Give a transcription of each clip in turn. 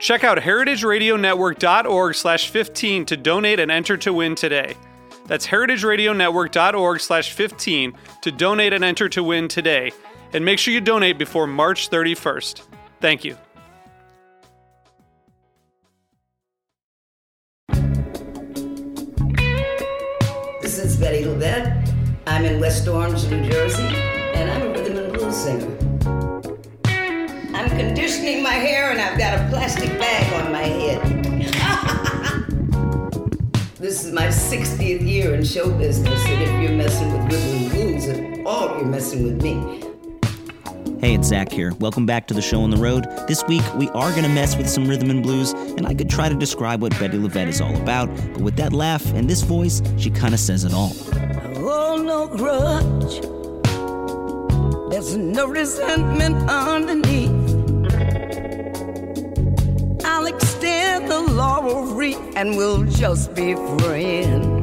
Check out heritageradionetwork.org slash 15 to donate and enter to win today. That's heritageradionetwork.org slash 15 to donate and enter to win today. And make sure you donate before March 31st. Thank you. This is Bettye LaVette. I'm in West Orange, New Jersey, and I'm a rhythm and blues singer. I'm conditioning my hair and I've got a plastic bag on my head. this is my 60th year in show business, and if you're messing with rhythm and blues at all, you're messing with me. Hey, it's Zach here. Welcome back to the show on the road. This week, we are going to mess with some rhythm and blues, and I could try to describe what Bettye LaVette is all about, but with that laugh and this voice, she kind of says it all. Oh, no grudge. There's no resentment underneath. Laurel and we'll just be friends.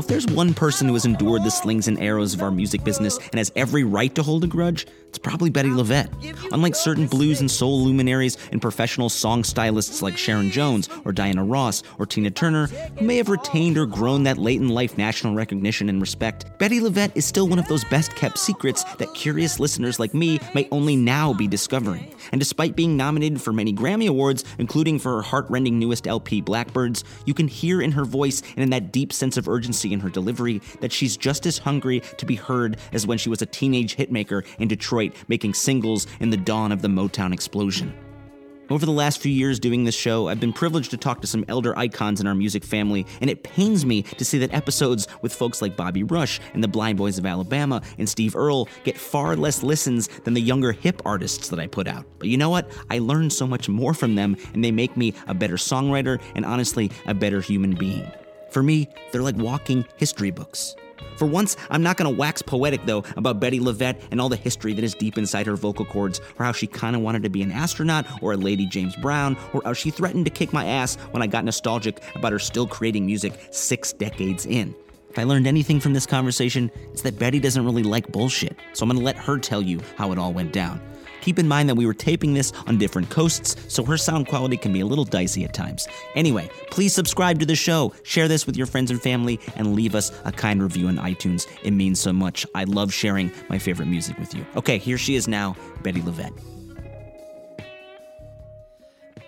If there's one person who has endured the slings and arrows of our music business and has every right to hold a grudge, it's probably Bettye LaVette. Unlike certain blues and soul luminaries and professional song stylists like Sharon Jones or Diana Ross or Tina Turner, who may have retained or grown that late in life national recognition and respect, Bettye LaVette is still one of those best kept secrets that curious listeners like me may only now be discovering. And despite being nominated for many Grammy Awards, including for her heartrending newest LP, Blackbirds, you can hear in her voice and in that deep sense of urgency in her delivery that she's just as hungry to be heard as when she was a teenage hitmaker in Detroit making singles in the dawn of the Motown explosion. Over the last few years doing this show, I've been privileged to talk to some elder icons in our music family, and it pains me to see that episodes with folks like Bobby Rush and the Blind Boys of Alabama and Steve Earle get far less listens than the younger hip artists that I put out. But you know what? I learn so much more from them, and they make me a better songwriter and honestly, a better human being. For me, they're like walking history books. For once, I'm not gonna wax poetic though about Bettye LaVette and all the history that is deep inside her vocal cords, or how she kinda wanted to be an astronaut or a Lady James Brown, or how she threatened to kick my ass when I got nostalgic about her still creating music six decades in. If I learned anything from this conversation, it's that Bettye doesn't really like bullshit, so I'm gonna let her tell you how it all went down. Keep in mind that we were taping this on different coasts, so her sound quality can be a little dicey at times. Anyway, please subscribe to the show, share this with your friends and family, and leave us a kind review on iTunes. It means so much. I love sharing my favorite music with you. Okay, here she is now, Bettye LaVette.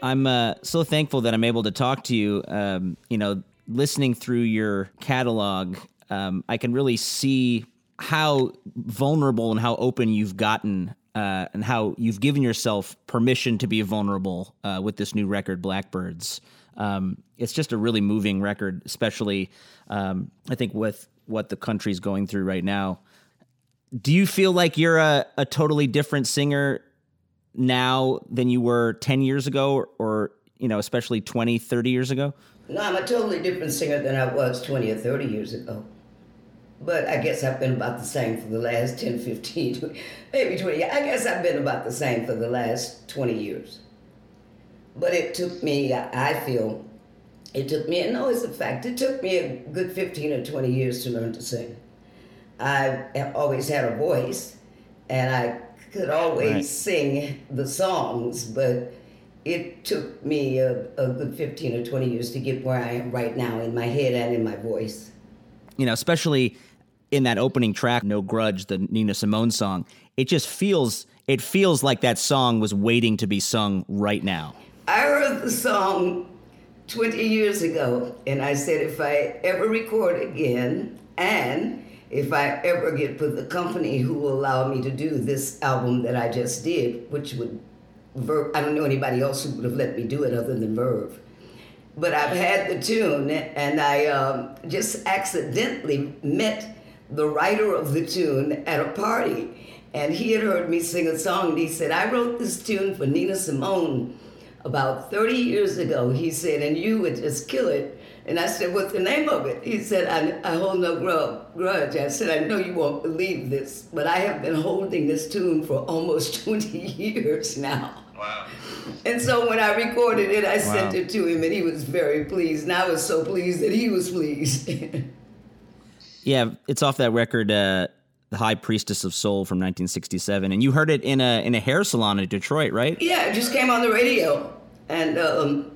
I'm uh, so thankful that I'm able to talk to you. Um, you know, listening through your catalog, um, I can really see how vulnerable and how open you've gotten uh, and how you've given yourself permission to be vulnerable uh, with this new record, Blackbirds. Um, it's just a really moving record, especially um, I think with what the country's going through right now. Do you feel like you're a, a totally different singer now than you were 10 years ago or, you know, especially 20, 30 years ago? No, I'm a totally different singer than I was 20 or 30 years ago. But I guess I've been about the same for the last 10, 15, maybe 20. I guess I've been about the same for the last 20 years. But it took me, I feel, it took me, and no, it's a fact, it took me a good 15 or 20 years to learn to sing. I always had a voice, and I could always Right. sing the songs, but it took me a, a good 15 or 20 years to get where I am right now in my head and in my voice. you know, especially in that opening track, No Grudge, the Nina Simone song, it just feels it feels like that song was waiting to be sung right now. I heard the song 20 years ago, and I said if I ever record again, and if I ever get with a company who will allow me to do this album that I just did, which would, Verve, I don't know anybody else who would have let me do it other than Verve. But I've had the tune, and I um, just accidentally met the writer of the tune at a party and he had heard me sing a song, and he said, I wrote this tune for Nina Simone about 30 years ago. He said, and you would just kill it. And I said, What's the name of it? He said, I, I hold no grudge. I said, I know you won't believe this, but I have been holding this tune for almost 20 years now. Wow. And so when I recorded it, I wow. sent it to him, and he was very pleased. And I was so pleased that he was pleased. yeah, it's off that record. Uh the High Priestess of Soul from 1967, and you heard it in a in a hair salon in Detroit, right? Yeah, it just came on the radio, and um,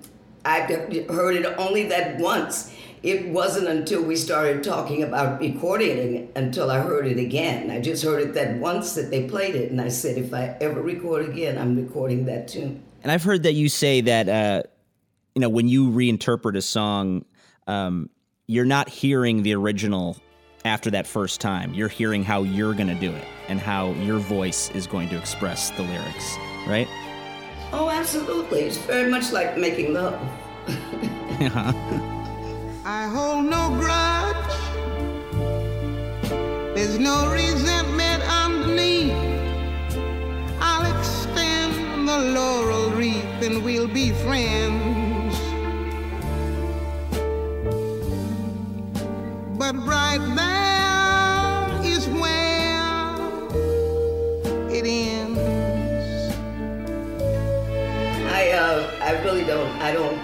I heard it only that once. It wasn't until we started talking about recording it until I heard it again. I just heard it that once that they played it, and I said, if I ever record again, I'm recording that tune. And I've heard that you say that, uh, you know, when you reinterpret a song, um, you're not hearing the original after that first time. You're hearing how you're going to do it and how your voice is going to express the lyrics, right? Oh, absolutely. It's very much like making love. yeah. I hold no grudge. There's no resentment underneath. I'll extend the laurel wreath and we'll be friends. But right there is where it ends. I uh, I really don't. I don't.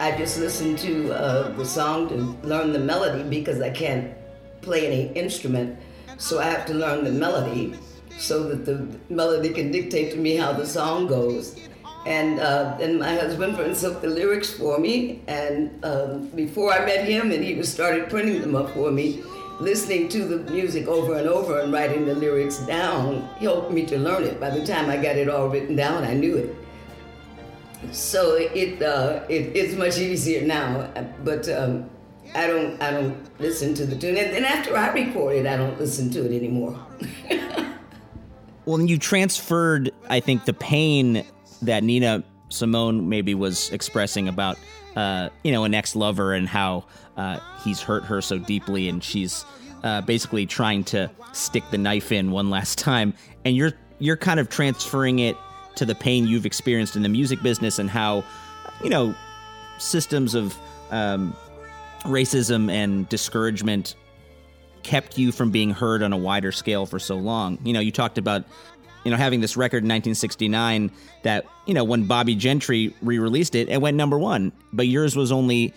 I just listen to uh, the song to learn the melody because I can't play any instrument, so I have to learn the melody so that the melody can dictate to me how the song goes. And uh, then my husband prints up the lyrics for me. And um, before I met him, and he was started printing them up for me, listening to the music over and over and writing the lyrics down helped me to learn it. By the time I got it all written down, I knew it. So it, uh, it it's much easier now. But um, I don't I don't listen to the tune. And then after I record it, I don't listen to it anymore. well, you transferred, I think, the pain that Nina Simone maybe was expressing about uh, you know an ex lover and how uh, he's hurt her so deeply, and she's uh, basically trying to stick the knife in one last time, and you're you're kind of transferring it to the pain you've experienced in the music business and how you know systems of um, racism and discouragement kept you from being heard on a wider scale for so long. You know, you talked about you know, having this record in 1969 that, you know, when Bobbie Gentry re-released it, it went number one, but yours was only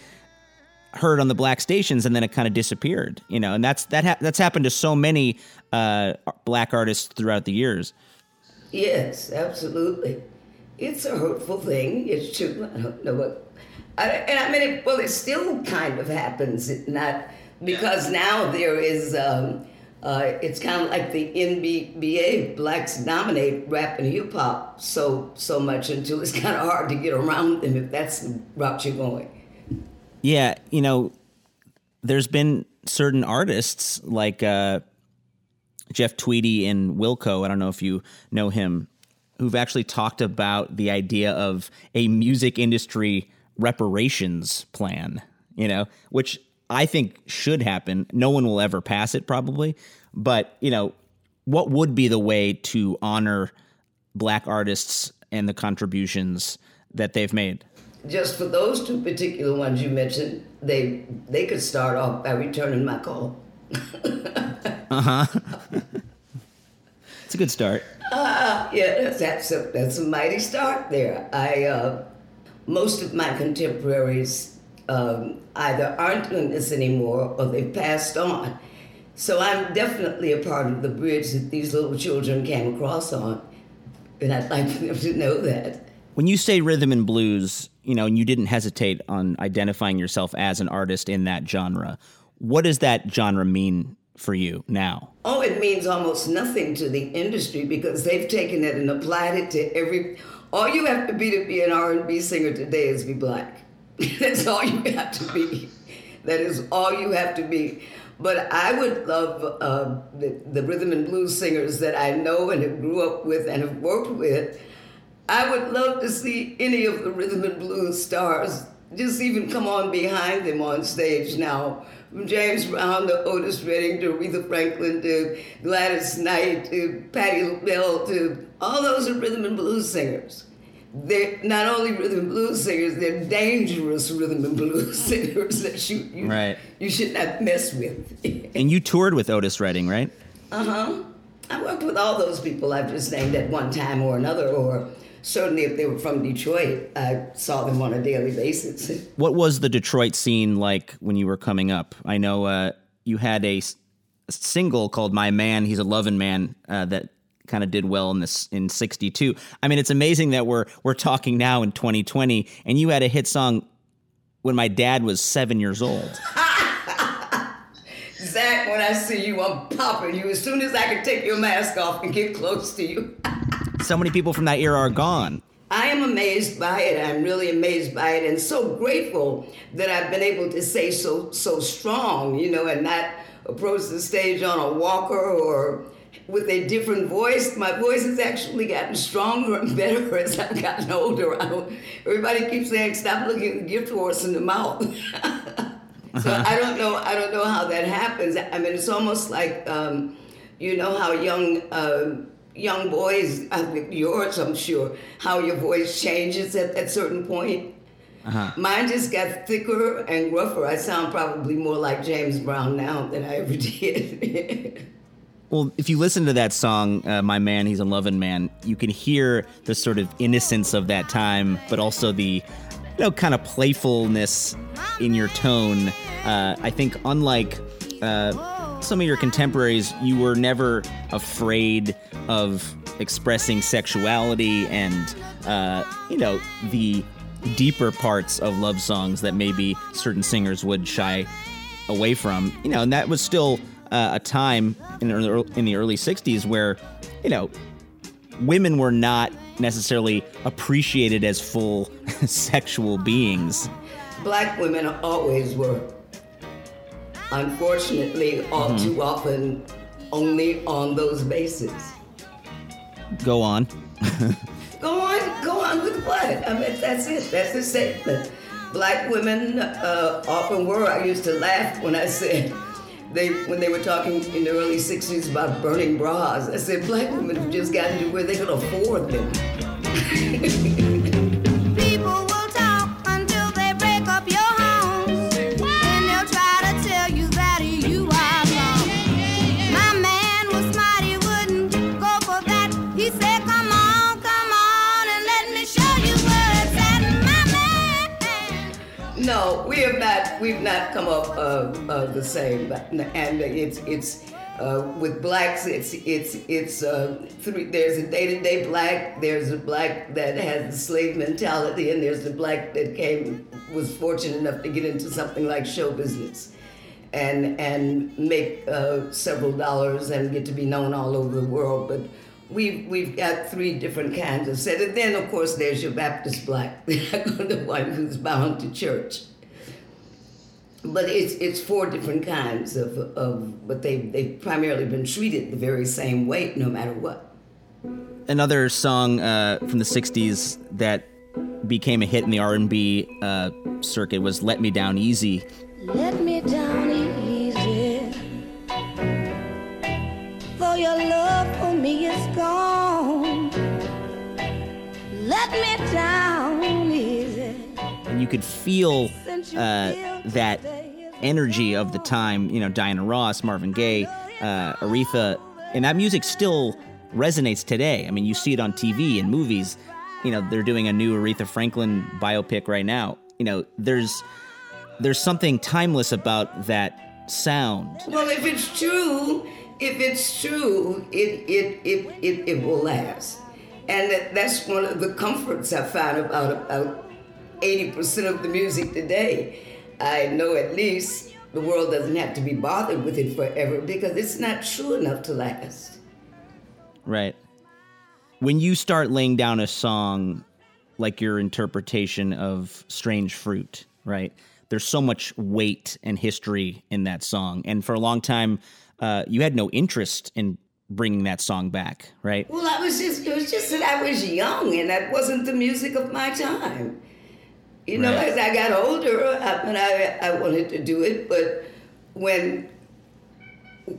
heard on the black stations and then it kind of disappeared, you know, and that's that ha- that's happened to so many uh, black artists throughout the years. Yes, absolutely. It's a hurtful thing. It's true. I don't know what, I, and I mean, it, well, it still kind of happens. Not because now there is. Um, uh, it's kind of like the NBA blacks dominate rap and hip hop so so much until it's kind of hard to get around them if that's the route you're going. Yeah, you know, there's been certain artists like uh, Jeff Tweedy and Wilco. I don't know if you know him, who've actually talked about the idea of a music industry reparations plan. You know, which I think should happen. No one will ever pass it probably, but you know, what would be the way to honor black artists and the contributions that they've made? Just for those two particular ones you mentioned, they they could start off by returning my call. uh huh. it's a good start. Uh, yeah, that's that's a, that's a mighty start there. I uh, most of my contemporaries um, either aren't doing this anymore or they've passed on. So I'm definitely a part of the bridge that these little children came across on. And I'd like them to know that. When you say rhythm and blues, you know, and you didn't hesitate on identifying yourself as an artist in that genre, What does that genre mean for you now? Oh, it means almost nothing to the industry because they've taken it and applied it to every. All you have to be to be an R&B singer today is be black. That's all you have to be. That is all you have to be. But I would love uh, the, the rhythm and blues singers that I know and have grew up with and have worked with. I would love to see any of the rhythm and blues stars just even come on behind them on stage now. From James Brown to Otis Redding to Aretha Franklin to Gladys Knight to Patti LaBelle to all those are rhythm and blues singers they're not only rhythm and blues singers, they're dangerous rhythm and blues singers that you you, right. you should not mess with. and you toured with Otis Redding, right? Uh huh. I worked with all those people I've just named at one time or another, or certainly if they were from Detroit, I saw them on a daily basis. What was the Detroit scene like when you were coming up? I know uh, you had a, a, single called "My Man." He's a loving man uh, that kind of did well in this in 62. I mean, it's amazing that we're we're talking now in 2020 and you had a hit song when my dad was 7 years old. Zach, when I see you, I'm popping you as soon as I can take your mask off and get close to you. so many people from that era are gone. I am amazed by it. I'm really amazed by it and so grateful that I've been able to say so so strong, you know, and not approach the stage on a walker or with a different voice. My voice has actually gotten stronger and better as I've gotten older. everybody keeps saying, "Stop looking at the gift horse in the mouth." so I don't know. I don't know how that happens. I mean, it's almost like um, you know how young. Uh, young boys, yours, I'm sure, how your voice changes at that certain point. Uh-huh. Mine just got thicker and rougher. I sound probably more like James Brown now than I ever did. Well, if you listen to that song, uh, My Man, He's a Lovin' Man, you can hear the sort of innocence of that time, but also the, you know, kind of playfulness in your tone. Uh, I think, unlike uh, some of your contemporaries, you were never afraid of expressing sexuality and, uh, you know, the deeper parts of love songs that maybe certain singers would shy away from. You know, and that was still uh, a time in the, in the early 60s where, you know, women were not necessarily appreciated as full sexual beings. Black women always were. Unfortunately, all mm-hmm. too often, only on those bases. Go on. go on, go on with what? I mean, that's it. That's the statement. Black women uh, often were. I used to laugh when I said they when they were talking in the early 60s about burning bras, I said black women have just gotten to where they can afford them. We have not we've not come up uh, uh, the same, and it's it's uh, with blacks it's it's it's uh, three. There's a day to day black. There's a black that has the slave mentality, and there's the black that came was fortunate enough to get into something like show business. And, and make uh, several dollars and get to be known all over the world, but we've we've got three different kinds of set. And then of course there's your Baptist black, the one who's bound to church but it's it's four different kinds of, of but they they've primarily been treated the very same way no matter what. Another song uh, from the '60s that became a hit in the R&B uh, circuit was "Let Me Down Easy." Let me down easy, for your love for me is gone. Let me down easy. And you could feel uh, that energy of the time, you know, Diana Ross, Marvin Gaye, uh, Aretha, and that music still resonates today. I mean, you see it on TV and movies. You know, they're doing a new Aretha Franklin biopic right now. You know, there's there's something timeless about that sound. Well, if it's true, if it's true, it it it it, it will last. And that's one of the comforts I find about about 80% of the music today I know at least the world doesn't have to be bothered with it forever because it's not true enough to last. Right. When you start laying down a song like your interpretation of Strange Fruit, right? There's so much weight and history in that song. And for a long time, uh, you had no interest in bringing that song back, right? Well, I was just, it was just that I was young and that wasn't the music of my time. You know, Right. as I got older, I, and I, I wanted to do it, but when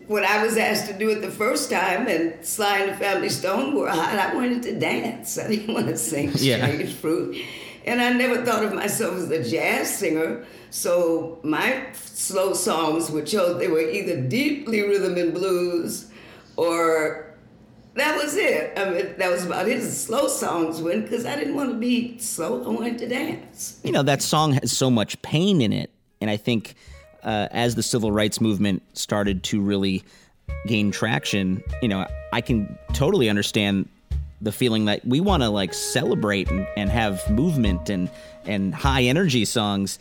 when I was asked to do it the first time and Sly and the Family Stone were hot, I wanted to dance. I didn't want to sing Yeah. Strange Fruit. And I never thought of myself as a jazz singer. So my slow songs were chose they were either deeply rhythm and blues or that was it. I mean, that was about it. Slow songs went because I didn't want to be slow. I wanted to dance. you know that song has so much pain in it and i think uh, as the civil rights movement started to really gain traction you know i can totally understand the feeling that we want to like celebrate and, and have movement and and high energy songs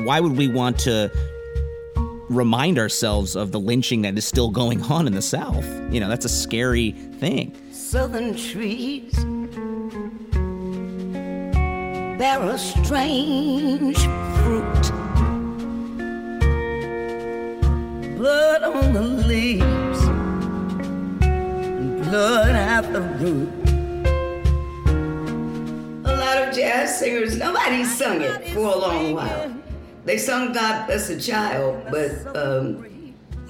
why would we want to remind ourselves of the lynching that is still going on in the south you know that's a scary thing Southern trees bear a strange fruit. Blood on the leaves, and blood at the root. A lot of jazz singers, nobody sung it for a long while. They sung God Bless a Child, but um,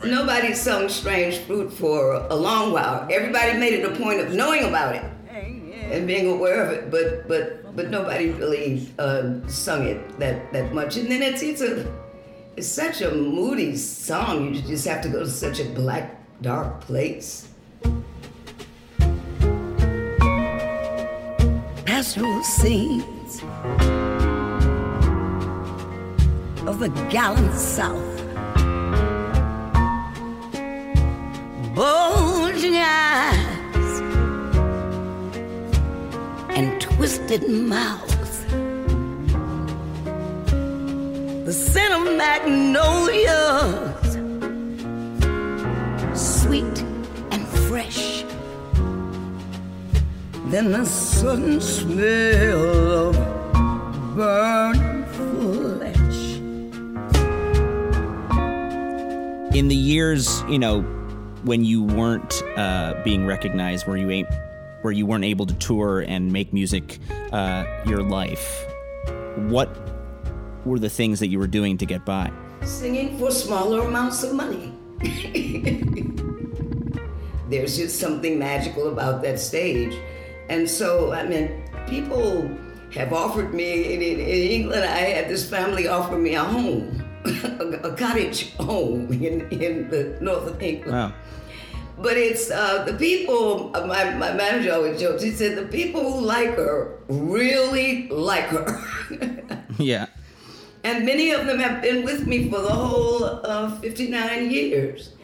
Nobody sung Strange Fruit for a long while. Everybody made it a point of knowing about it and being aware of it, but but but nobody really uh, sung it that that much. And then it's it's a it's such a moody song. You just have to go to such a black dark place. Pastoral scenes of the gallant South. bulging eyes and twisted mouths. The scent of magnolias, Then the sudden smell of burning flesh. in the years, you know, when you weren't uh, being recognized, where you ain't, where you weren't able to tour and make music uh, your life, what were the things that you were doing to get by? singing for smaller amounts of money. There's just something magical about that stage. And so, I mean, people have offered me, in, in, England, I had this family offer me a home, a, a cottage home in, in the north of England. Wow. But it's uh, the people, uh, my, my manager always jokes, he said, the people who like her really like her. Yeah. And many of them have been with me for the whole uh, 59 years.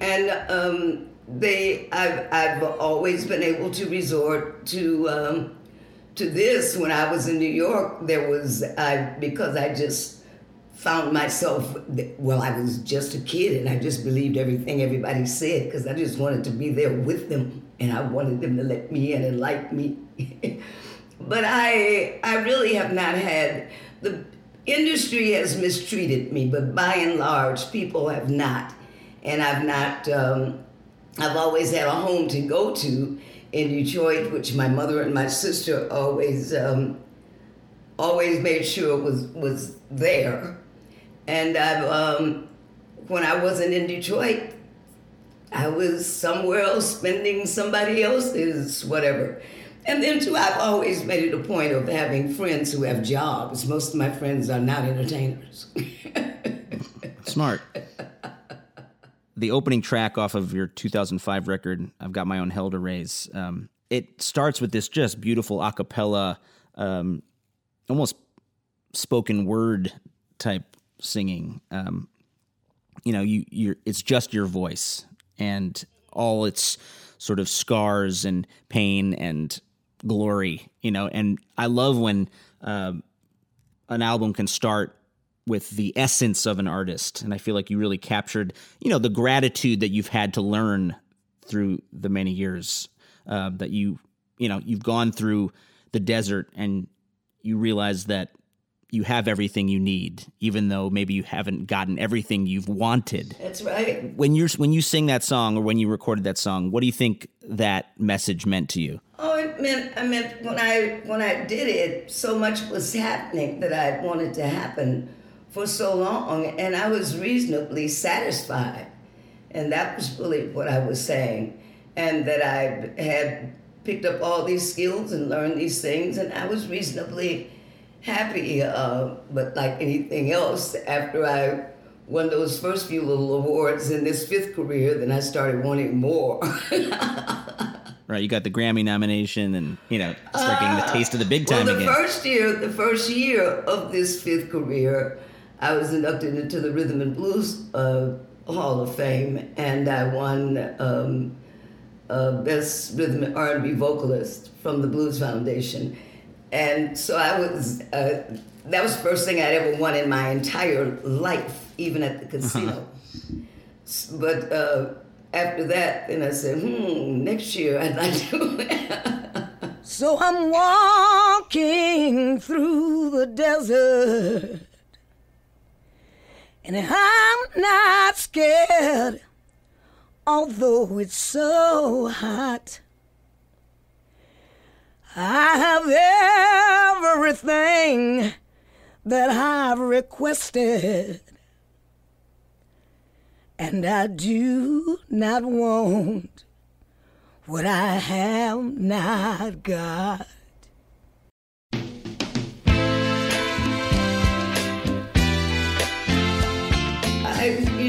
And um, they, I've, I've always been able to resort to, um, to this. When I was in New York, there was, I, because I just found myself, well, I was just a kid and I just believed everything everybody said because I just wanted to be there with them and I wanted them to let me in and like me. but I, I really have not had, the industry has mistreated me, but by and large, people have not. And I've not, um, I've always had a home to go to in Detroit, which my mother and my sister always, um, always made sure was, was there. And I've, um, when I wasn't in Detroit, I was somewhere else spending somebody else's whatever. And then too, I've always made it a point of having friends who have jobs. Most of my friends are not entertainers. Smart. The opening track off of your 2005 record, I've got my own hell to raise. Um, it starts with this just beautiful a cappella, um, almost spoken word type singing. Um, you know, you you're it's just your voice and all its sort of scars and pain and glory. You know, and I love when um, an album can start with the essence of an artist, and I feel like you really captured, you know, the gratitude that you've had to learn through the many years uh, that you, you know, you've gone through the desert, and you realize that you have everything you need, even though maybe you haven't gotten everything you've wanted. That's right. When you're when you sing that song or when you recorded that song, what do you think that message meant to you? Oh, it meant I meant when I when I did it, so much was happening that I wanted to happen for so long, and I was reasonably satisfied, and that was really what I was saying, and that I had picked up all these skills and learned these things, and I was reasonably happy. Uh, but like anything else, after I won those first few little awards in this fifth career, then I started wanting more. Right, you got the Grammy nomination, and you know, start getting the taste of the big time well, the again. first year, the first year of this fifth career, I was inducted into the Rhythm and Blues uh, Hall of Fame, and I won um, uh, Best Rhythm and R&B Vocalist from the Blues Foundation, and so I was. Uh, that was the first thing I'd ever won in my entire life, even at the casino. S- But uh, after that, then I said, hmm, next year I'd like to. So I'm walking through the desert. And I'm not scared, although it's so hot. I have everything that I've requested. And I do not want what I have not got.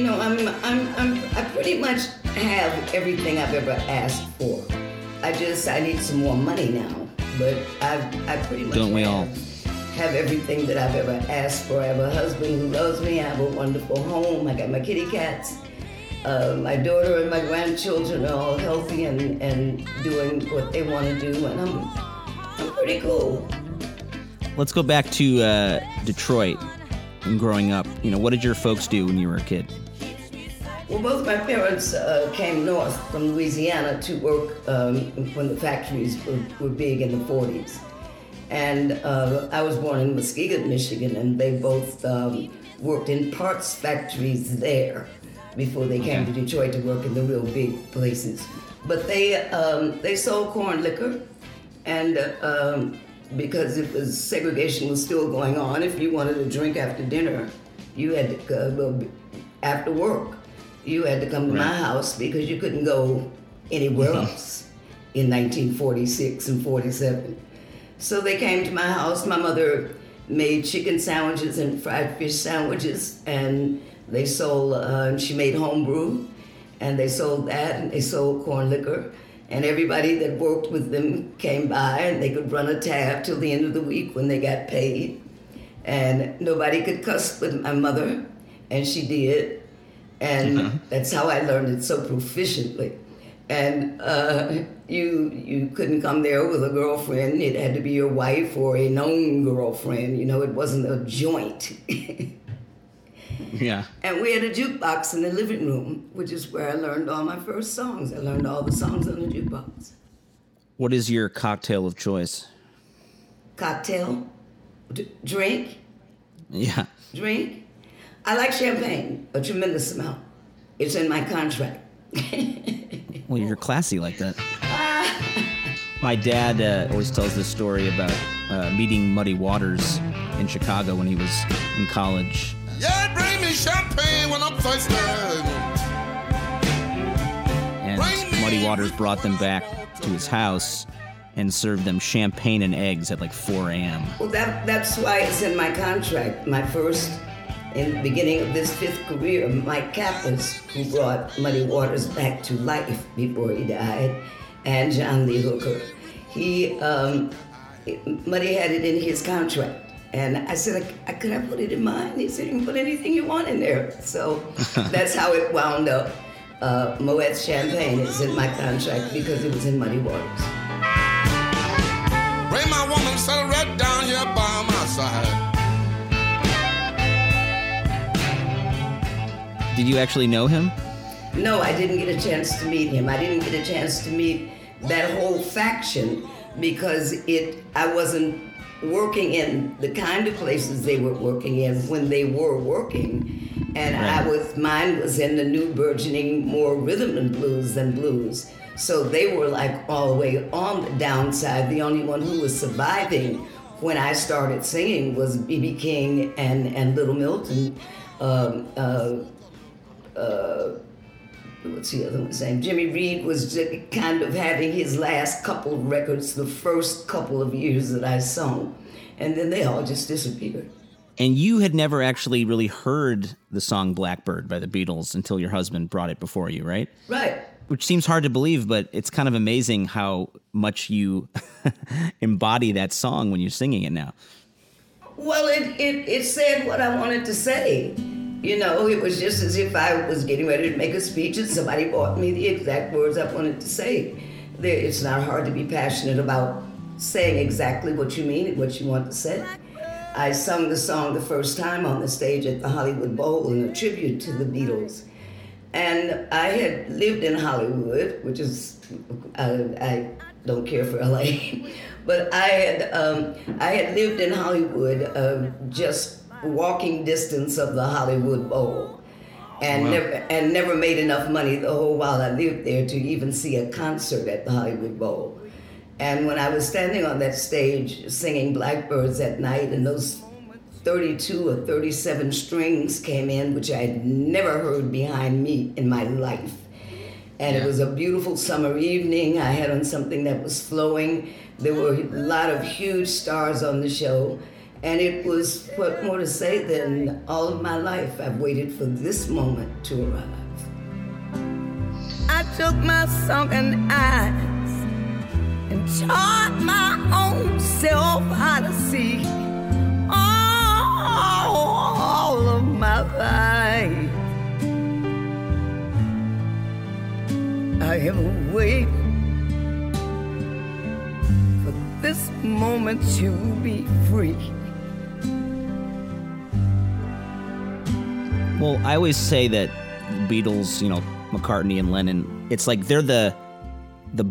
Know, I'm, I'm, I'm, I pretty much have everything I've ever asked for. I just, I need some more money now. But I, I pretty much Don't we have, all? have everything that I've ever asked for. I have a husband who loves me. I have a wonderful home. I got my kitty cats. Uh, my daughter and my grandchildren are all healthy and, and doing what they want to do, and I'm, I'm pretty cool. Let's go back to uh, Detroit and growing up. You know, what did your folks do when you were a kid? Well, both my parents uh, came north from Louisiana to work um, when the factories were, were big in the 40s. And uh, I was born in Muskegon, Michigan, and they both um, worked in parts factories there before they came to Detroit to work in the real big places. But they, um, they sold corn liquor, and uh, um, because it was segregation was still going on, if you wanted to drink after dinner, you had to, uh, well, after work, you had to come to my house because you couldn't go anywhere else in 1946 and 47. So they came to my house. My mother made chicken sandwiches and fried fish sandwiches, and they sold. Uh, and she made homebrew, and they sold that, and they sold corn liquor. And everybody that worked with them came by, and they could run a tab till the end of the week when they got paid. And nobody could cuss with my mother, and she did. And that's how I learned it so proficiently. And uh, you you couldn't come there with a girlfriend. It had to be your wife or a known girlfriend. You know, it wasn't a joint. Yeah. and we had a jukebox in the living room, which is where I learned all my first songs. I learned all the songs on the jukebox. What is your cocktail of choice? Cocktail, D- drink, Yeah. drink. I like champagne, a tremendous amount. It's in my contract. Well, you're classy like that. My dad uh, always tells this story about uh, meeting Muddy Waters in Chicago when he was in college. Yeah, bring me champagne when I'm thirsty. And Muddy Waters brought them back to his house and served them champagne and eggs at like 4 a.m. Well, that, that's why it's in my contract. My first, in the beginning of this fifth career, Mike Kappus, who brought Muddy Waters back to life before he died, and John Lee Hooker. He, um, Muddy had it in his contract. And I said, I, I, could I put it in mine? He said, you can put anything you want in there. So that's how it wound up. Uh, Moet Champagne is in my contract because it was in Muddy Waters. Bring my woman, settle right down here by my side. Did you actually know him? No, I didn't get a chance to meet him. I didn't get a chance to meet that whole faction because it I wasn't working in the kind of places they were working in when they were working. And I was mine was in the new burgeoning more rhythm and blues than blues. So they were like all the way on the downside. The only one who was surviving when I started singing was B.B. King and, and Little Milton. Um, uh, what's the other one's name? Jimmy Reed was kind of having his last couple of records the first couple of years that I sung. And then they all just disappeared. And you had never actually really heard the song Blackbird by the Beatles until your husband brought it before you, right? Right. Which seems hard to believe, but it's kind of amazing how much you embody that song when you're singing it now. Well, it, it, it said what I wanted to say. You know, it was just as if I was getting ready to make a speech and somebody brought me the exact words I wanted to say. It's not hard to be passionate about saying exactly what you mean and what you want to say. I sung the song the first time on the stage at the Hollywood Bowl in a tribute to the Beatles. And I had lived in Hollywood, which is, uh, I don't care for LA, but I had, um, I had lived in Hollywood uh, just walking distance of the Hollywood Bowl. And never and never made enough money the whole while I lived there to even see a concert at the Hollywood Bowl. And when I was standing on that stage singing Blackbirds at night, and those 32 or 37 strings came in, which I had never heard behind me in my life. And it was a beautiful summer evening. I had on something that was flowing. There were a lot of huge stars on the show. And it was, what more to say than all of my life, I've waited for this moment to arrive. I took my sunken eyes and taught my own self how to see all of my life. I have waited for this moment to be free. Well, I always say that Beatles, you know, McCartney and Lennon, it's like they're the the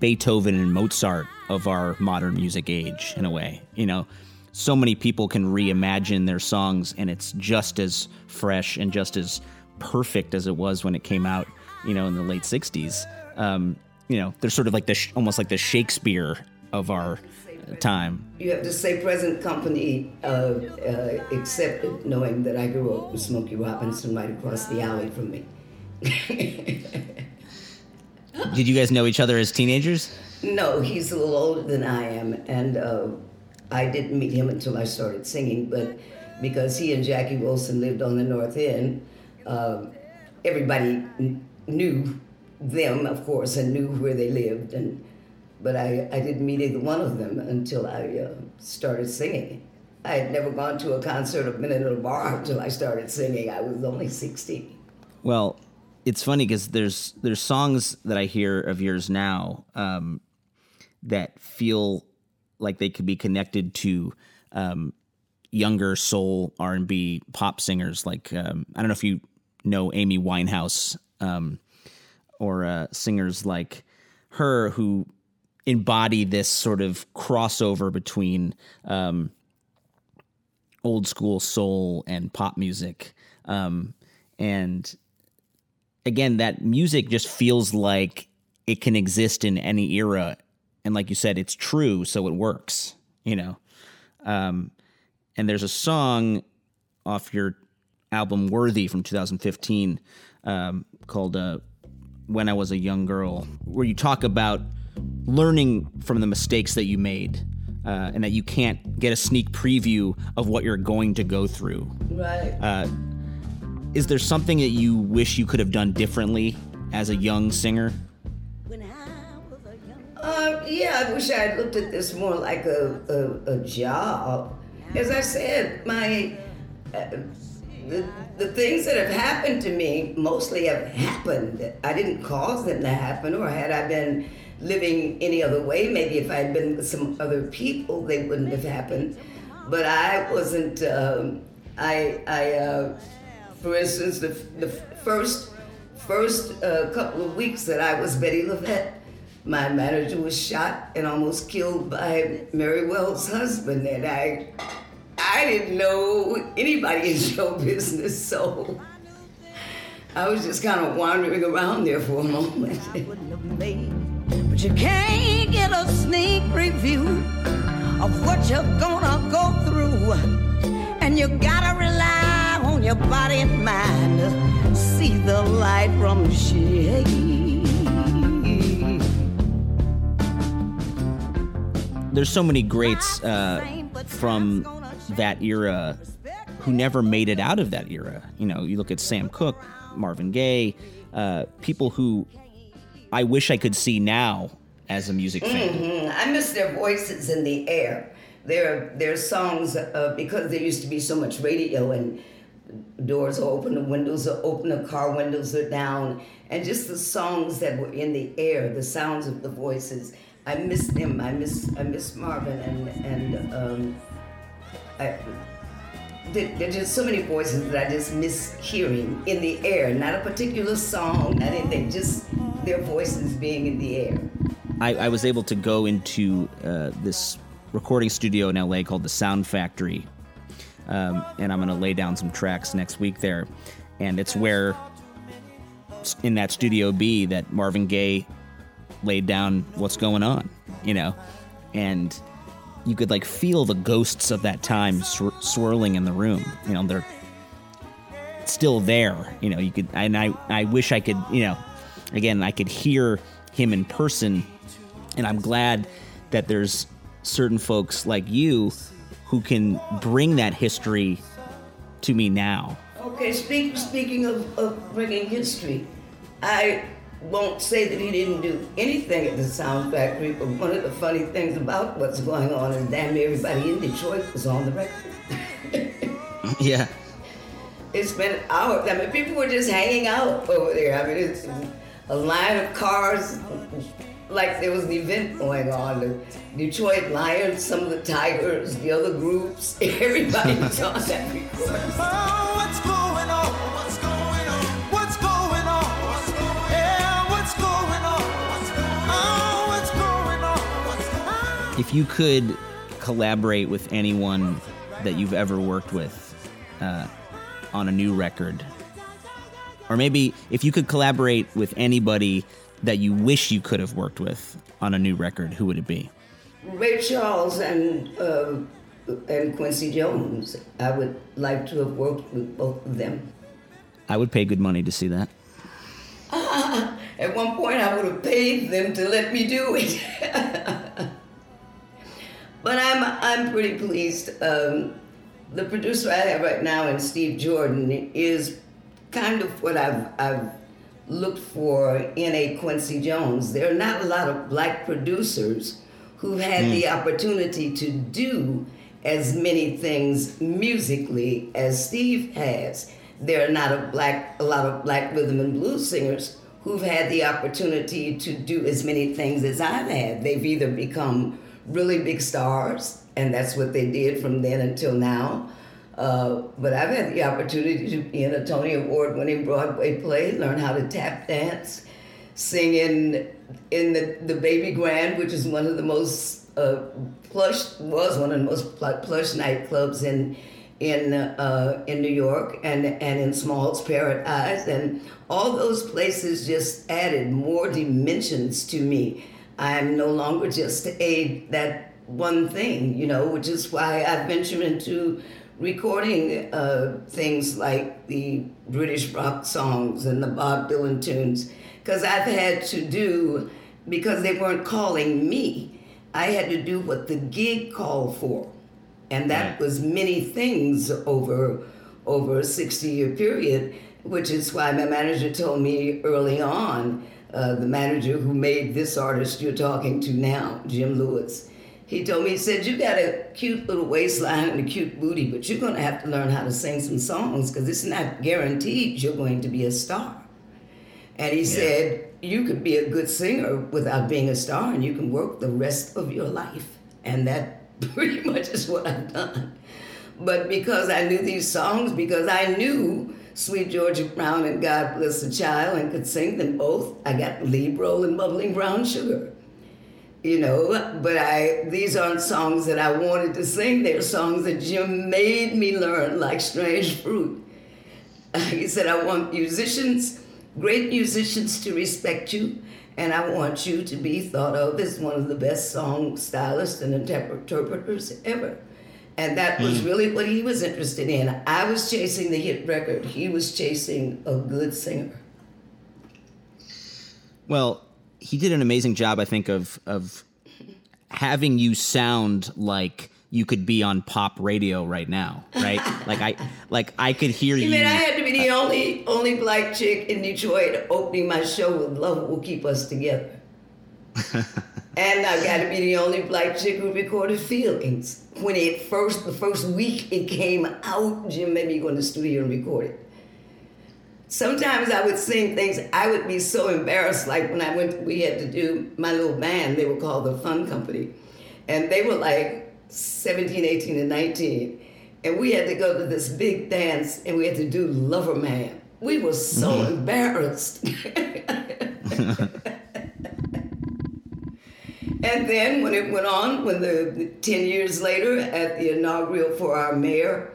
Beethoven and Mozart of our modern music age in a way. You know, so many people can reimagine their songs and it's just as fresh and just as perfect as it was when it came out, you know, in the late 60s. Um, you know, they're sort of like the almost like the Shakespeare of our time. You have to say present company uh, uh, accepted, knowing that I grew up with Smokey Robinson right across the alley from me. Did you guys know each other as teenagers? No, he's a little older than I am, and uh, I didn't meet him until I started singing. But because he and Jackie Wilson lived on the North End, uh, everybody kn- knew them, of course, and knew where they lived. And but I, I didn't meet either one of them until I uh, started singing. I had never gone to a concert or been in a bar until I started singing. I was only 16. Well, it's funny because there's there's songs that I hear of yours now um, that feel like they could be connected to um, younger soul R and B pop singers. Like um, I don't know if you know Amy Winehouse um, or uh, singers like her who embody this sort of crossover between um, old school soul and pop music. Um, and again, that music just feels like it can exist in any era. And like you said, it's true, so it works, you know? Um, and there's a song off your album Worthy from 2015 um, called uh, When I Was a Young Girl, where you talk about learning from the mistakes that you made. Uh, and that you can't get a sneak preview of what you're going to go through. Right. Is there something that you wish you could have done differently as a young singer? Uh, yeah, I wish I had looked at this more like a, a, a job. As I said, my uh, the, the things that have happened to me mostly have happened. I didn't cause them to happen, or had I been living any other way, maybe if I had been with some other people, they wouldn't have happened. But I wasn't. Um, I I. Uh, For instance, the, the first first uh, couple of weeks that I was Bettye LaVette, my manager was shot and almost killed by Mary Wells' husband, and I I didn't know anybody in show business, so I was just kind of wandering around there for a moment. But you can't get a sneak preview of what you're gonna go through, and you gotta rely on your body and mind to see the light from shade. There's so many greats uh, from that era who never made it out of that era. You know, you look at Sam Cooke, Marvin Gaye, uh, people who I wish I could see now as a music fan. Mm-hmm. I miss their voices in the air. Their their songs uh, because there used to be so much radio and doors are open, the windows are open, the car windows are down, and just the songs that were in the air, the sounds of the voices. I miss them. I miss I miss Marvin and and um, I, there, there just so many voices that I just miss hearing in the air. Not a particular song, not anything, just their voices being in the air. I, I was able to go into uh, this recording studio in LA called the Sound Factory, um, and I'm going to lay down some tracks next week there. And it's where, in that Studio B, that Marvin Gaye laid down what's going on, you know, and you could like feel the ghosts of that time swir- swirling in the room. You know, they're still there. You know, you could, and I, I wish I could, you know, again, I could hear him in person, and I'm glad that there's certain folks like you who can bring that history to me now. Okay, speak, speaking of, of bringing history, I won't say that he didn't do anything at the Sound Factory, but one of the funny things about what's going on is damn everybody in Detroit was on the record. yeah. It's been hours. I mean, people were just hanging out over there. I mean, it's a line of cars, like there was an event going on. The Detroit Lions, some of the Tigers, the other groups, everybody was on that recording. Oh, what's going on? What's going on? What's going on? Yeah, what's going on? Oh, what's going on? What's going on? If you could collaborate with anyone that you've ever worked with uh, on a new record, or maybe if you could collaborate with anybody that you wish you could have worked with on a new record, who would it be? Ray Charles and uh, and Quincy Jones. I would like to have worked with both of them. I would pay good money to see that. At one point, I would have paid them to let me do it. but I'm I'm pretty pleased. Um, the producer I have right now, and Steve Jordan, is kind of what I've I've looked for in a Quincy Jones. There are not a lot of black producers who've had the hmm. opportunity to do as many things musically as Steve has. There are not a black a lot of black rhythm and blues singers who've had the opportunity to do as many things as I've had. They've either become really big stars, and that's what they did from then until now. Uh, but I've had the opportunity to be in a Tony Award winning Broadway play, learn how to tap dance, sing in, in the, the Baby Grand, which is one of the most uh, plush, was one of the most plush nightclubs in, in, uh, in New York and, and in Small's Paradise. And all those places just added more dimensions to me. I'm no longer just a that one thing, you know, which is why I venture into recording uh, things like the British rock songs and the Bob Dylan tunes, because I've had to do, because they weren't calling me, I had to do what the gig called for. And that Right. was many things over over a 60 year period, which is why my manager told me early on, uh, the manager who made this artist you're talking to now, Jim Lewis, he told me, he said, You got a cute little waistline and a cute booty, but you're going to have to learn how to sing some songs because it's not guaranteed you're going to be a star. And he said, You could be a good singer without being a star and you can work the rest of your life. And that pretty much is what I've done. But because I knew these songs, because I knew Sweet Georgia Brown and God Bless the Child and could sing them both. I got lead role and bubbling brown sugar. You know, but I these aren't songs that I wanted to sing. They're songs that Jim made me learn, like Strange Fruit. He said, I want musicians, great musicians to respect you, and I want you to be thought of as one of the best song stylists and interpreters ever. And that was mm. really what he was interested in. I was chasing the hit record, he was chasing a good singer. Well, he did an amazing job, I think, of of having you sound like you could be on pop radio right now, right? like I like I could hear You you. mean I had to be the only only black chick in Detroit opening my show with "Love Will Keep Us Together," and I got to be the only black chick who recorded "Feelings." When it first, the first week it came out, Jim made me go in the studio and record it. Sometimes I would sing things I would be so embarrassed. Like when I went, we had to do my little band. They were called the Fun Company, and they were like 17, 18, and 19. And we had to go to this big dance and we had to do Lover Man. We were so mm-hmm. embarrassed. and then when it went on, when the 10 years later at the inaugural for our mayor,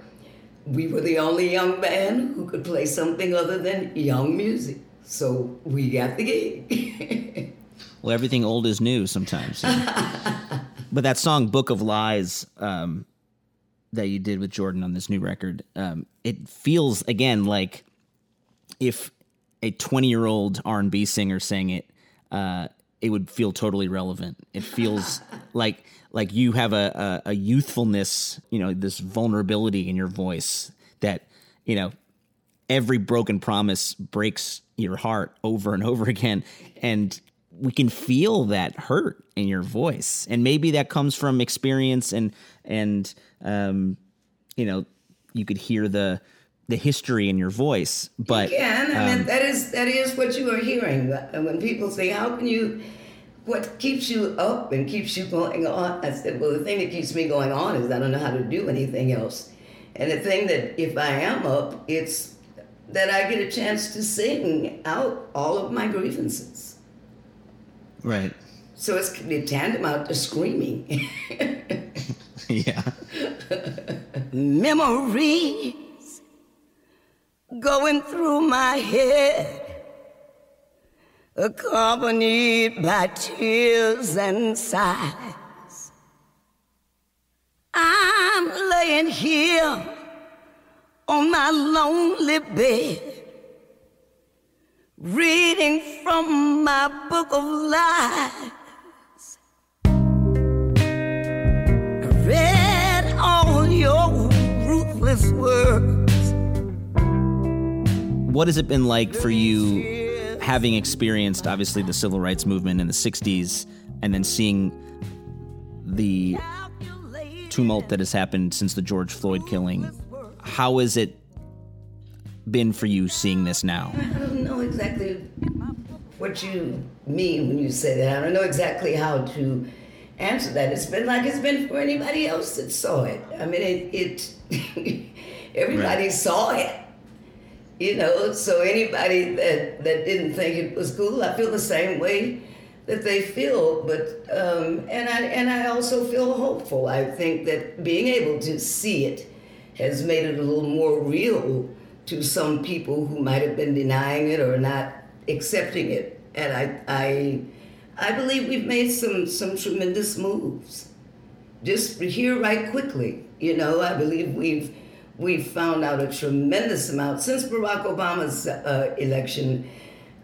we were the only young band who could play something other than young music. So we got the gig. Well, everything old is new sometimes. but that song "Book of Lies" um, that you did with Jordan on this new record, um, it feels again like if a twenty-year-old R and B singer sang it, uh, it would feel totally relevant. It feels like like you have a, a, a youthfulness, you know, this vulnerability in your voice that you know every broken promise breaks your heart over and over again and we can feel that hurt in your voice and maybe that comes from experience and and um you know you could hear the the history in your voice but You can. I um, mean, that is that is what you are hearing. And when people say, "How can you?" What keeps you up and keeps you going on? I said, "Well, the thing that keeps me going on is I don't know how to do anything else." And the thing that if I am up, it's that I get a chance to sing out all of my grievances. right So it's tantamount to screaming. yeah memories going through my head, accompanied by tears and sighs. I'm laying here on my lonely bed, reading from my book of lies. What has it been like for you having experienced obviously the civil rights movement in the 60s and then seeing the tumult that has happened since the George Floyd killing how has it been for you seeing this now I don't know exactly what you mean when you say that. I don't know exactly how to answer that. It's been like it's been for anybody else that saw it. I mean, it, it everybody Right. saw it. You know, so anybody that, that didn't think it was cool, I feel the same way that they feel. But um, and I and I also feel hopeful. I think that being able to see it has made it a little more real to some people who might have been denying it or not accepting it. And I I I believe we've made some some tremendous moves just here right quickly. You know, I believe we've we've found out a tremendous amount since Barack Obama's uh, election.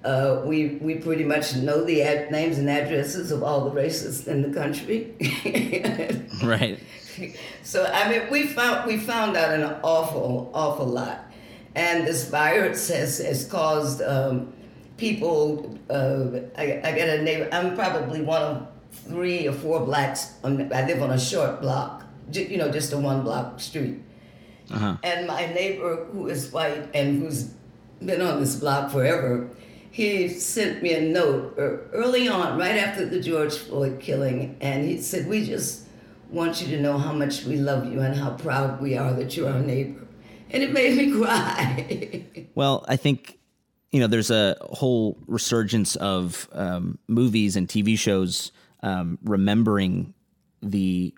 Uh, we we pretty much know the ad- names and addresses of all the racists in the country. right so I mean, we found we found out an awful awful lot, and this virus has has caused um, people. Uh, I, I got a neighbor. I'm probably one of three or four blacks. On, I live on a short block, you know, just a one block street. Uh-huh And my neighbor, who is white and who's been on this block forever, he sent me a note er- early on, right after the George Floyd killing, and he said, "We just want you to know how much we love you and how proud we are that you're our neighbor." and it made me cry. Well, I think you know there's a whole resurgence of um, movies and TV shows um, remembering the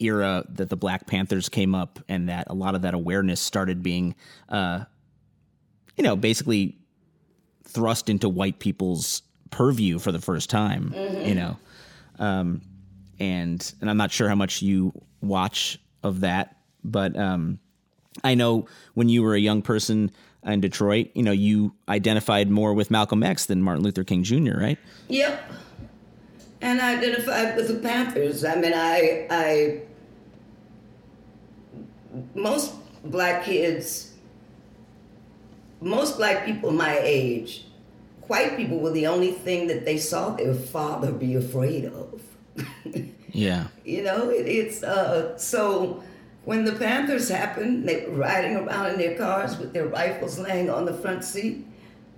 era that the Black Panthers came up, and that a lot of that awareness started being, uh, you know, basically thrust into white people's purview for the first time. You know, um, and and I'm not sure how much you watch of that, but um, I know when you were a young person in Detroit, you know, you identified more with Malcolm X than Martin Luther King Jr., right? Yep. And I identified with the Panthers. I mean, I, I, most black kids, most black people my age, white people were the only thing that they saw their father be afraid of. Yeah. You know, it, it's uh, so when the Panthers happened, they were riding around in their cars with their rifles laying on the front seat.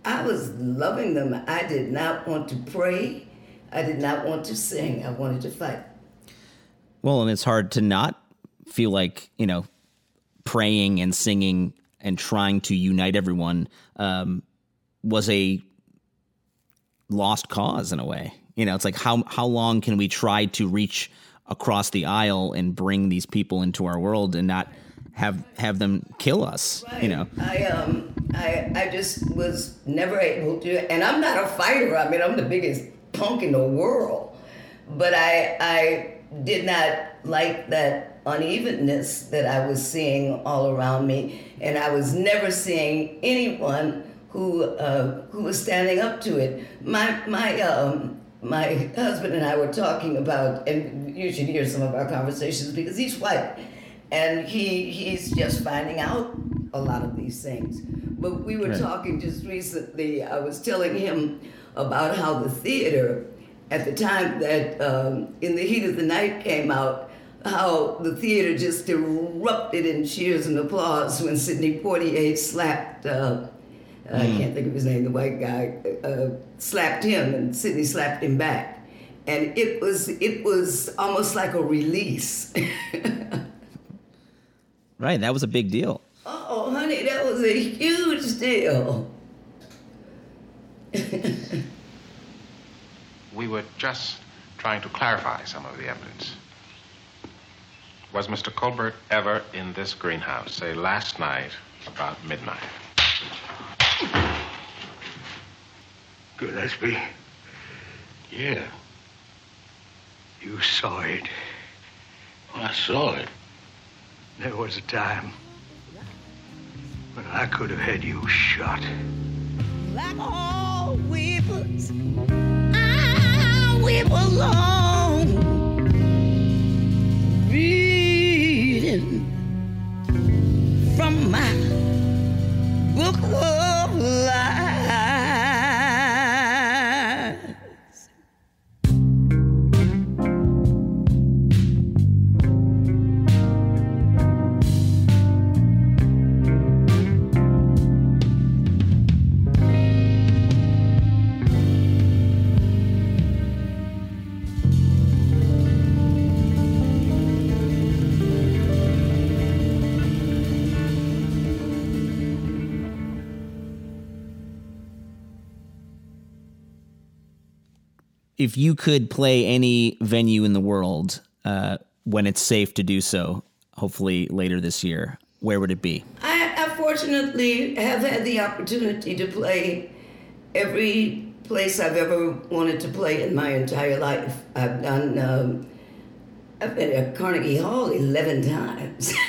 I was loving them. I did not want to pray. I did not want to sing. I wanted to fight. Well, and it's hard to not feel like, you know, praying and singing and trying to unite everyone um, was a lost cause in a way. You know, it's like how how long can we try to reach across the aisle and bring these people into our world and not have have them kill us? You know. I um I I just was never able to and I'm not a fighter. I mean I'm the biggest punk in the world. But I I did not like that unevenness that I was seeing all around me and I was never seeing anyone who uh, who was standing up to it. My my um my husband and I were talking about, and you should hear some of our conversations because he's white, and he he's just finding out a lot of these things. But we were Right. talking just recently. I was telling him about how the theater, at the time that um, In the Heat of the Night came out, how the theater just erupted in cheers and applause when Sidney Poitier slapped. Uh, I can't think of his name, the white guy, uh, slapped him, and Sidney slapped him back. And it was it was almost like a release. Right, that was a big deal. oh, honey, that was a huge deal. We were just trying to clarify some of the evidence. Was Mr. Colbert ever in this greenhouse, say last night about midnight? Gillespie. Yeah. You saw it. I saw it. There was a time when I could have had you shot. like all weepers. I weep alone, reading from my If you could play any venue in the world uh, when it's safe to do so, hopefully later this year, where would it be? I, I fortunately have had the opportunity to play every place I've ever wanted to play in my entire life. I've done, um, I've been at Carnegie Hall 11 times.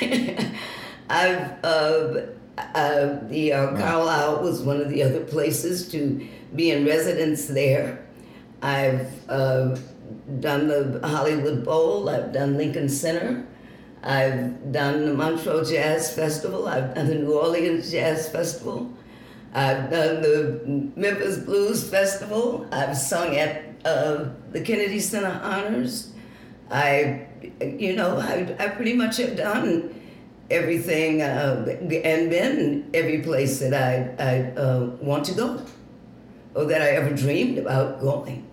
I've, uh, uh, the uh, Carlyle was one of the other places to be in residence there. I've uh, done the Hollywood Bowl, I've done Lincoln Center. I've done the Montreux Jazz Festival. I've done the New Orleans Jazz Festival. I've done the Memphis Blues Festival. I've sung at uh, the Kennedy Center Honors. I, you know, I, I pretty much have done everything uh, and been every place that I, I uh, want to go or that I ever dreamed about going.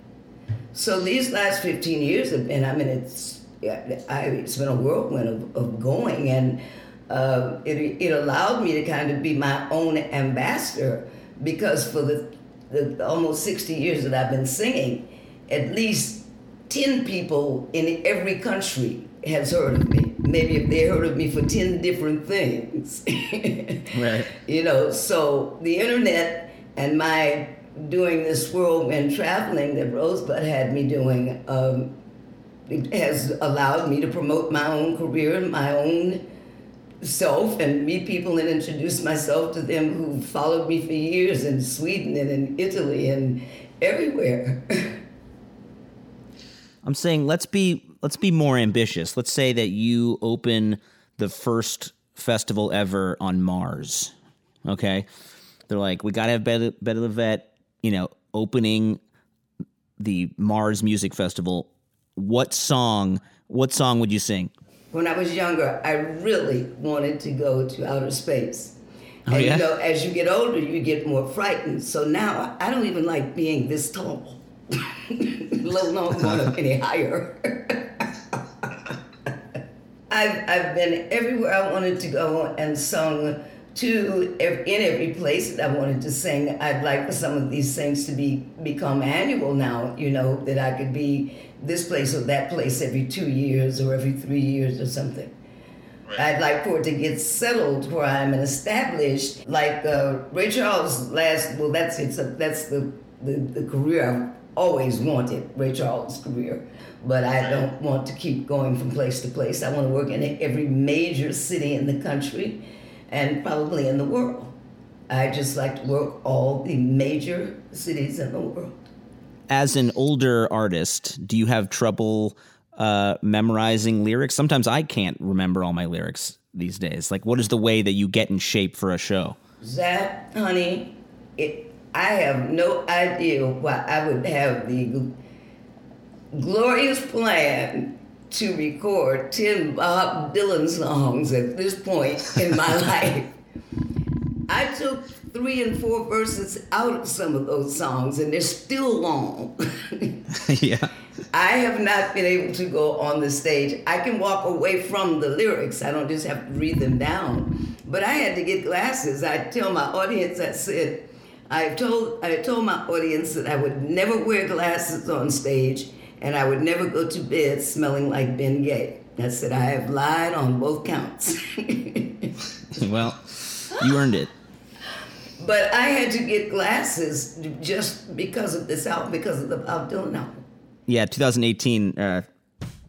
So these last 15 years have been, I mean, it's, yeah, I, it's been a whirlwind of, of going. And uh, it, it allowed me to kind of be my own ambassador because for the, the almost 60 years that I've been singing, at least 10 people in every country has heard of me. Maybe if they heard of me for 10 different things. Right. You know, so the internet and my doing this whirlwind traveling that Rosebud had me doing um, has allowed me to promote my own career and my own self and meet people and introduce myself to them who followed me for years in Sweden and in Italy and everywhere. I'm saying let's be let's be more ambitious. Let's say that you open the first festival ever on Mars. Okay, they're like, we gotta have Bettye, Bettye LaVette, you know, opening the Mars Music Festival. What song? What song would you sing? when I was younger, I really wanted to go to outer space. Oh, and yeah? you know, as you get older, you get more frightened. So now I don't even like being this tall, let alone going up any higher. I've, I've been everywhere I wanted to go and sung to in every place that I wanted to sing. I'd like for some of these things to be become annual now. You know that I could be this place or that place every two years or every three years or something. I'd like for it to get settled where I'm established. Like uh, Ray Charles last, well, that's it's a, that's the, the the career I've always wanted. Ray Charles' career, but I don't want to keep going from place to place. I want to work in every major city in the country, and probably in the world. I just like to work all the major cities in the world. As an older artist, do you have trouble uh, memorizing lyrics? Sometimes I can't remember all my lyrics these days. Like, what is the way that you get in shape for a show? That, honey, it, I have no idea why I would have the glorious plan to record 10 Bob Dylan songs at this point in my life. I took three and four verses out of some of those songs, and they're still long. yeah. I have not been able to go on the stage. I can walk away from the lyrics. I don't just have to read them down. But I had to get glasses. I tell my audience, I said, I told I told my audience that I would never wear glasses on stage and I would never go to bed smelling like Ben Gay. I said I have lied on both counts. well, you earned it. but I had to get glasses just because of this album, because of the Bob Dylan album. Yeah, 2018, uh,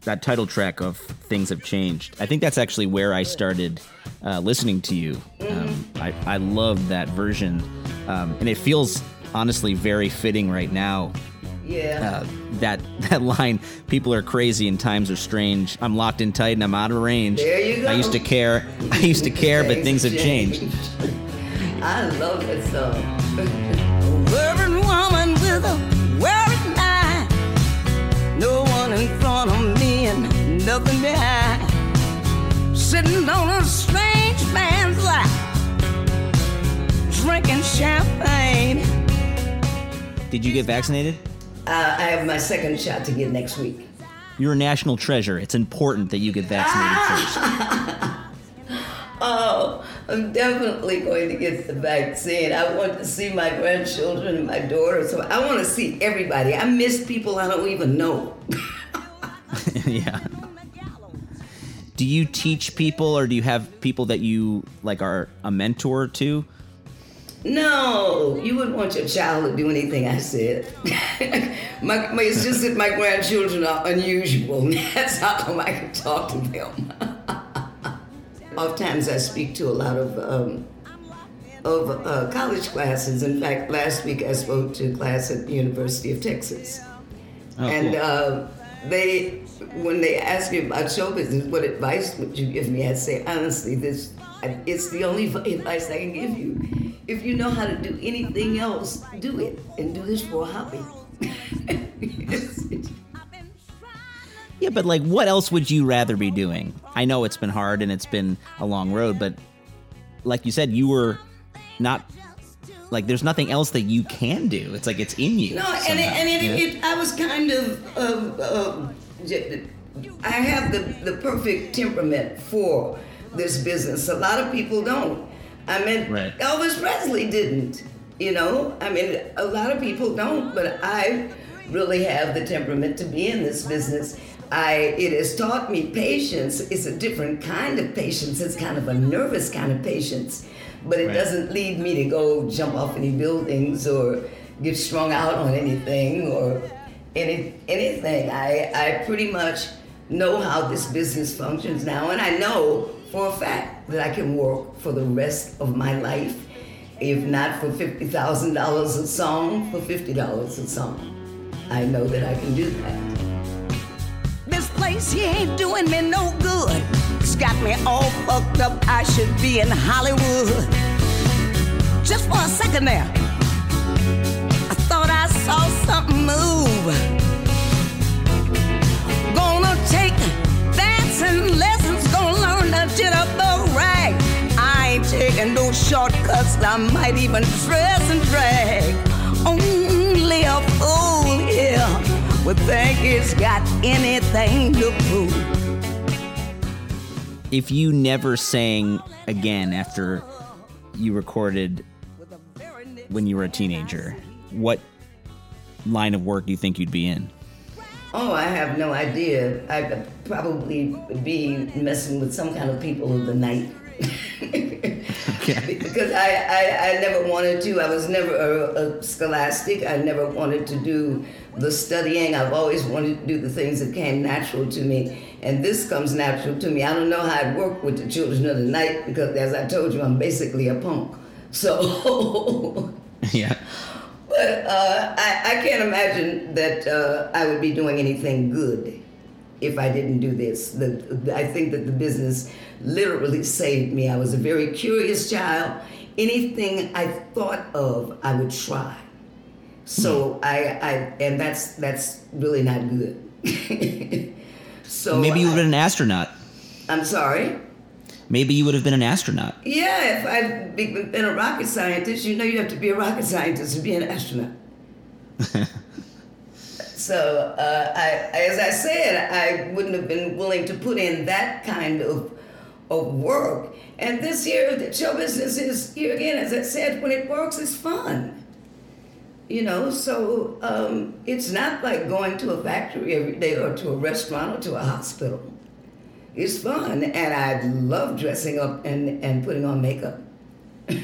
that title track of Things Have Changed. I think that's actually where I started uh, listening to you. Um, I, I love that version. Um, and it feels honestly very fitting right now. Yeah. Uh, that that line, people are crazy and times are strange. I'm locked in tight and I'm out of range. There you go. I used to care. I used to care, but things have changed. I love that song. Worried woman with a worried mind. No one in front of me and nothing behind. Sitting on a strange man's lap. Drinking champagne. Did you get vaccinated? Uh, I have my second shot to get next week. You're a national treasure. It's important that you get vaccinated first. Oh, I'm definitely going to get the vaccine. I want to see my grandchildren and my daughter. So I want to see everybody. I miss people I don't even know. yeah. Do you teach people, or do you have people that you like are a mentor to? No, you wouldn't want your child to do anything I said. my, my, it's just that my grandchildren are unusual. That's how come I can talk to them. Oftentimes I speak to a lot of um, of uh, college classes. In fact, last week I spoke to a class at the University of Texas, Oh, and cool. uh, they when they ask me about show business, what advice would you give me? I say honestly, this it's the only advice I can give you. If you know how to do anything else, do it, and do this for a hobby. Yeah, but like, what else would you rather be doing? I know it's been hard and it's been a long road, but like you said, you were not like there's nothing else that you can do. It's like it's in you. No, and it, and it, you know? it, I was kind of, um, um, I have the, the perfect temperament for this business. A lot of people don't. I mean, Right. Elvis Presley didn't. You know, I mean, a lot of people don't, but I really have the temperament to be in this business. I it has taught me patience. It's a different kind of patience. It's kind of a nervous kind of patience, but it Right. doesn't lead me to go jump off any buildings or get strung out on anything or any anything. I I pretty much know how this business functions now, and I know for a fact that I can work for the rest of my life, if not for fifty thousand dollars a song, for fifty dollars a song. I know that I can do that. This place here ain't doing me no good. It's got me all fucked up. I should be in Hollywood. Just for a second there, I thought I saw something move. Shortcuts, I might even dress and drag. Only a fool here would think it's got anything to prove. If you never sang again after you recorded when you were a teenager, what line of work do you think you'd be in? Oh, I have no idea. I'd probably be messing with some kind of people of the night. Okay. because I, I, I never wanted to. I was never a, a scholastic. I never wanted to do the studying. I've always wanted to do the things that came natural to me. And this comes natural to me. I don't know how I'd work with the children of the night because, as I told you, I'm basically a punk. So. yeah. But uh, I, I can't imagine that uh, I would be doing anything good if I didn't do this. The, I think that the business literally saved me. I was a very curious child. Anything I thought of, I would try. So hmm. I, I, and that's that's really not good. so Maybe you would have been an astronaut. I'm sorry. Maybe you would have been an astronaut. Yeah, if I'd be- been a rocket scientist, you know you have to be a rocket scientist to be an astronaut. so, uh, I, as I said, I wouldn't have been willing to put in that kind of, of work. And this year, the show business is, here again, as I said, when it works, it's fun. You know, so um, it's not like going to a factory every day or to a restaurant or to a hospital. It's fun, and I love dressing up and, and putting on makeup.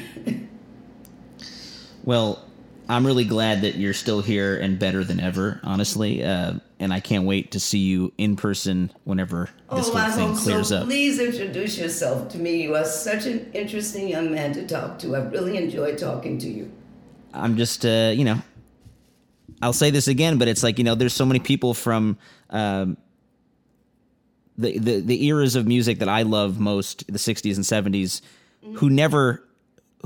Well, I'm really glad that you're still here and better than ever, honestly. Uh, and I can't wait to see you in person whenever this oh, whole I thing clears so. up. Please introduce yourself to me. You are such an interesting young man to talk to. I've really enjoyed talking to you. I'm just, uh, you know, I'll say this again, but it's like you know, there's so many people from um, the, the the eras of music that I love most, the '60s and '70s, who never,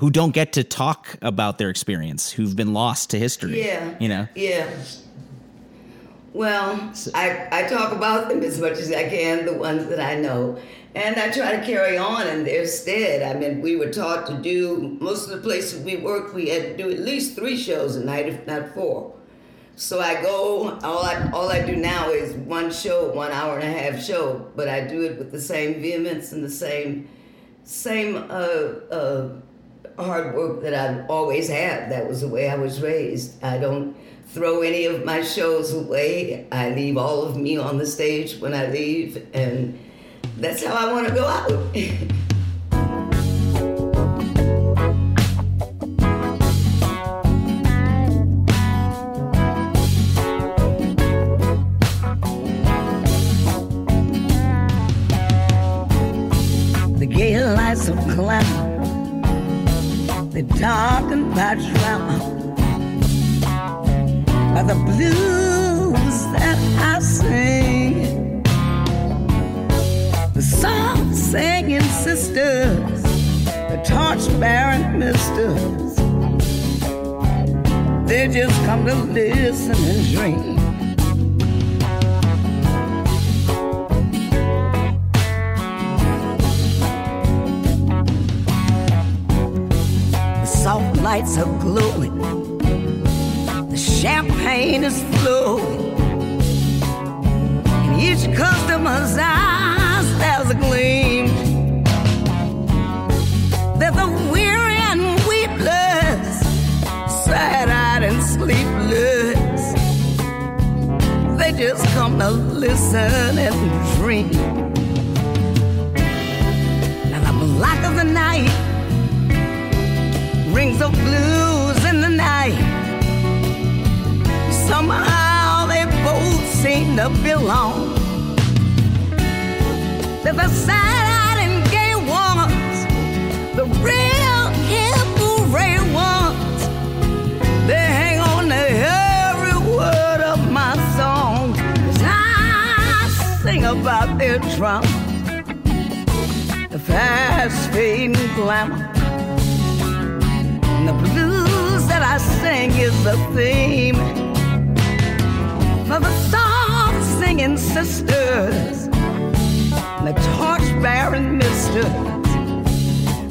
who don't get to talk about their experience, who've been lost to history. Yeah. you know. Yeah. Well, I, I talk about them as much as I can, the ones that I know. And I try to carry on in their stead. I mean, we were taught to do, most of the places we worked, we had to do at least three shows a night, if not four. So I go, all I, all I do now is one show, one hour and a half show, but I do it with the same vehemence and the same, same uh, uh, hard work that I've always had. That was the way I was raised. I don't throw any of my shows away. I leave all of me on the stage when I leave, and that's how I want to go out. Lights of clown, they darken by drama. By the blues that I sing, the song singing sisters, the torch bearing misters, they just come to listen and dream. lights are glowing, the champagne is flowing. In each customer's eyes, there's a gleam. They're the weary and weepless, sad eyed and sleepless. They just come to listen and dream. Now, the black of the night rings of blues in the night. Somehow they both seem to belong. The sad-eyed and gay ones, the real hip hooray ones. They hang on to every word of my song. 'Cause I sing about their drama, the fast fading glamour. And the blues that I sing is the theme for the soft singing sisters, the torch bearing misters.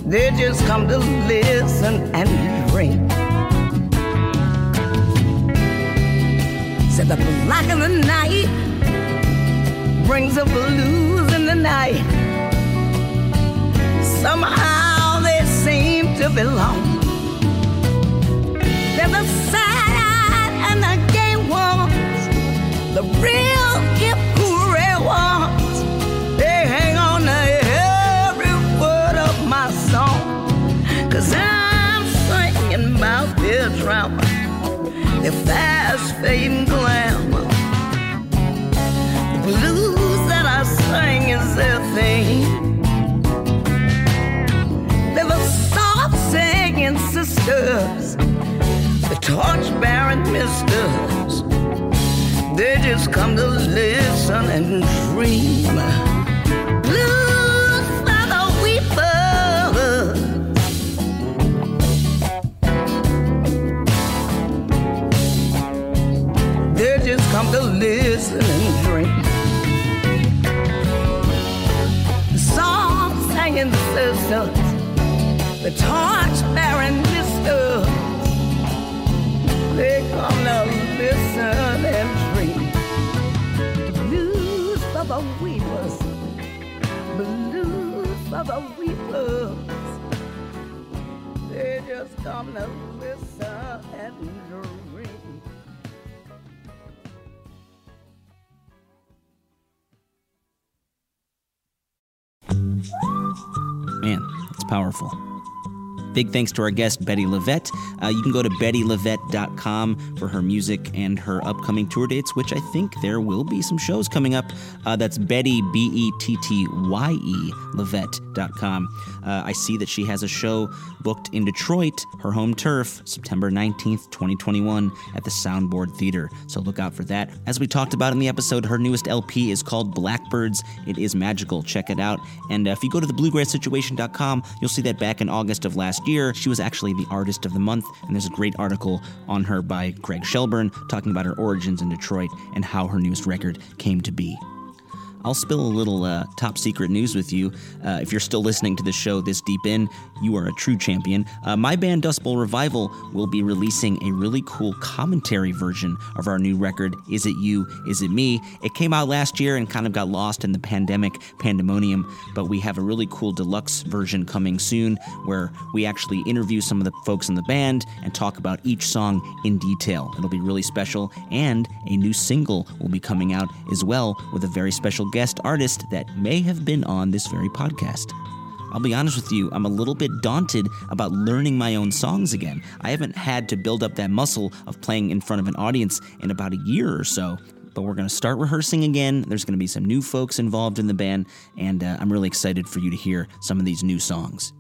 They just come to listen and drink. Said the black of the night brings the blues in the night. Somehow they seem to belong. Sad-eyed and the gay ones, the real hip ones. They hang on to every word of my song, cause I'm their drama, their fast fading glamour. The blues that I sing is their sisters, torch bearing misters. They just come to listen and dream. They just come to listen and dream. The song singing sisters, the torch bearing misters. The weepers. They just come to listen and dream. Man, it's powerful. Big thanks to our guest, Bettye LaVette. Uh, you can go to bettyelavette.com for her music and her upcoming tour dates, which I think there will be some shows coming up. Uh, that's Bettye, B E T T Y E, LaVette.com. Uh, I see that she has a show booked in Detroit, her home turf, September 19th, 2021, at the Soundboard Theater. So look out for that. As we talked about in the episode, her newest LP is called Blackbirds. It is magical. Check it out. And uh, if you go to the bluegrasssituation.com, you'll see that back in August of last year, she was actually the artist of the month. And there's a great article on her by Greg Shelburne talking about her origins in Detroit and how her newest record came to be. I'll spill a little uh, top secret news with you. Uh, if you're still listening to the show this deep in, you are a true champion. Uh, my band Dustbowl Revival will be releasing a really cool commentary version of our new record, Is It You, Is It Me? It came out last year and kind of got lost in the pandemic pandemonium, but we have a really cool deluxe version coming soon where we actually interview some of the folks in the band and talk about each song in detail. It'll be really special, and a new single will be coming out as well with a very special guest artist that may have been on this very podcast. I'll be honest with you, I'm a little bit daunted about learning my own songs again. I haven't had to build up that muscle of playing in front of an audience in about a year or so. But we're going to start rehearsing again. There's going to be some new folks involved in the band, and uh, I'm really excited for you to hear some of these new songs.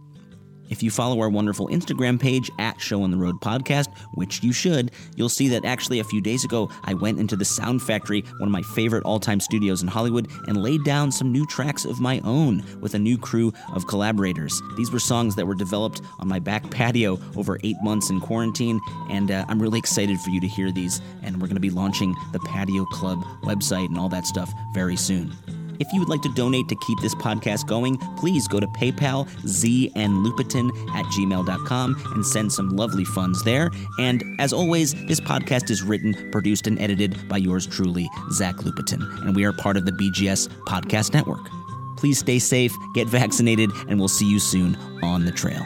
If you follow our wonderful Instagram page at Show on the Road Podcast, which you should, you'll see that actually a few days ago I went into the Sound Factory, one of my favorite all time studios in Hollywood, and laid down some new tracks of my own with a new crew of collaborators. These were songs that were developed on my back patio over eight months in quarantine, and uh, I'm really excited for you to hear these. And we're going to be launching the Patio Club website and all that stuff very soon. If you would like to donate to keep this podcast going, please go to PayPal, znlupetin at gmail.com and send some lovely funds there. And as always, this podcast is written, produced, and edited by yours truly, Zach Lupetin, and we are part of the BGS Podcast Network. Please stay safe, get vaccinated, and we'll see you soon on the trail.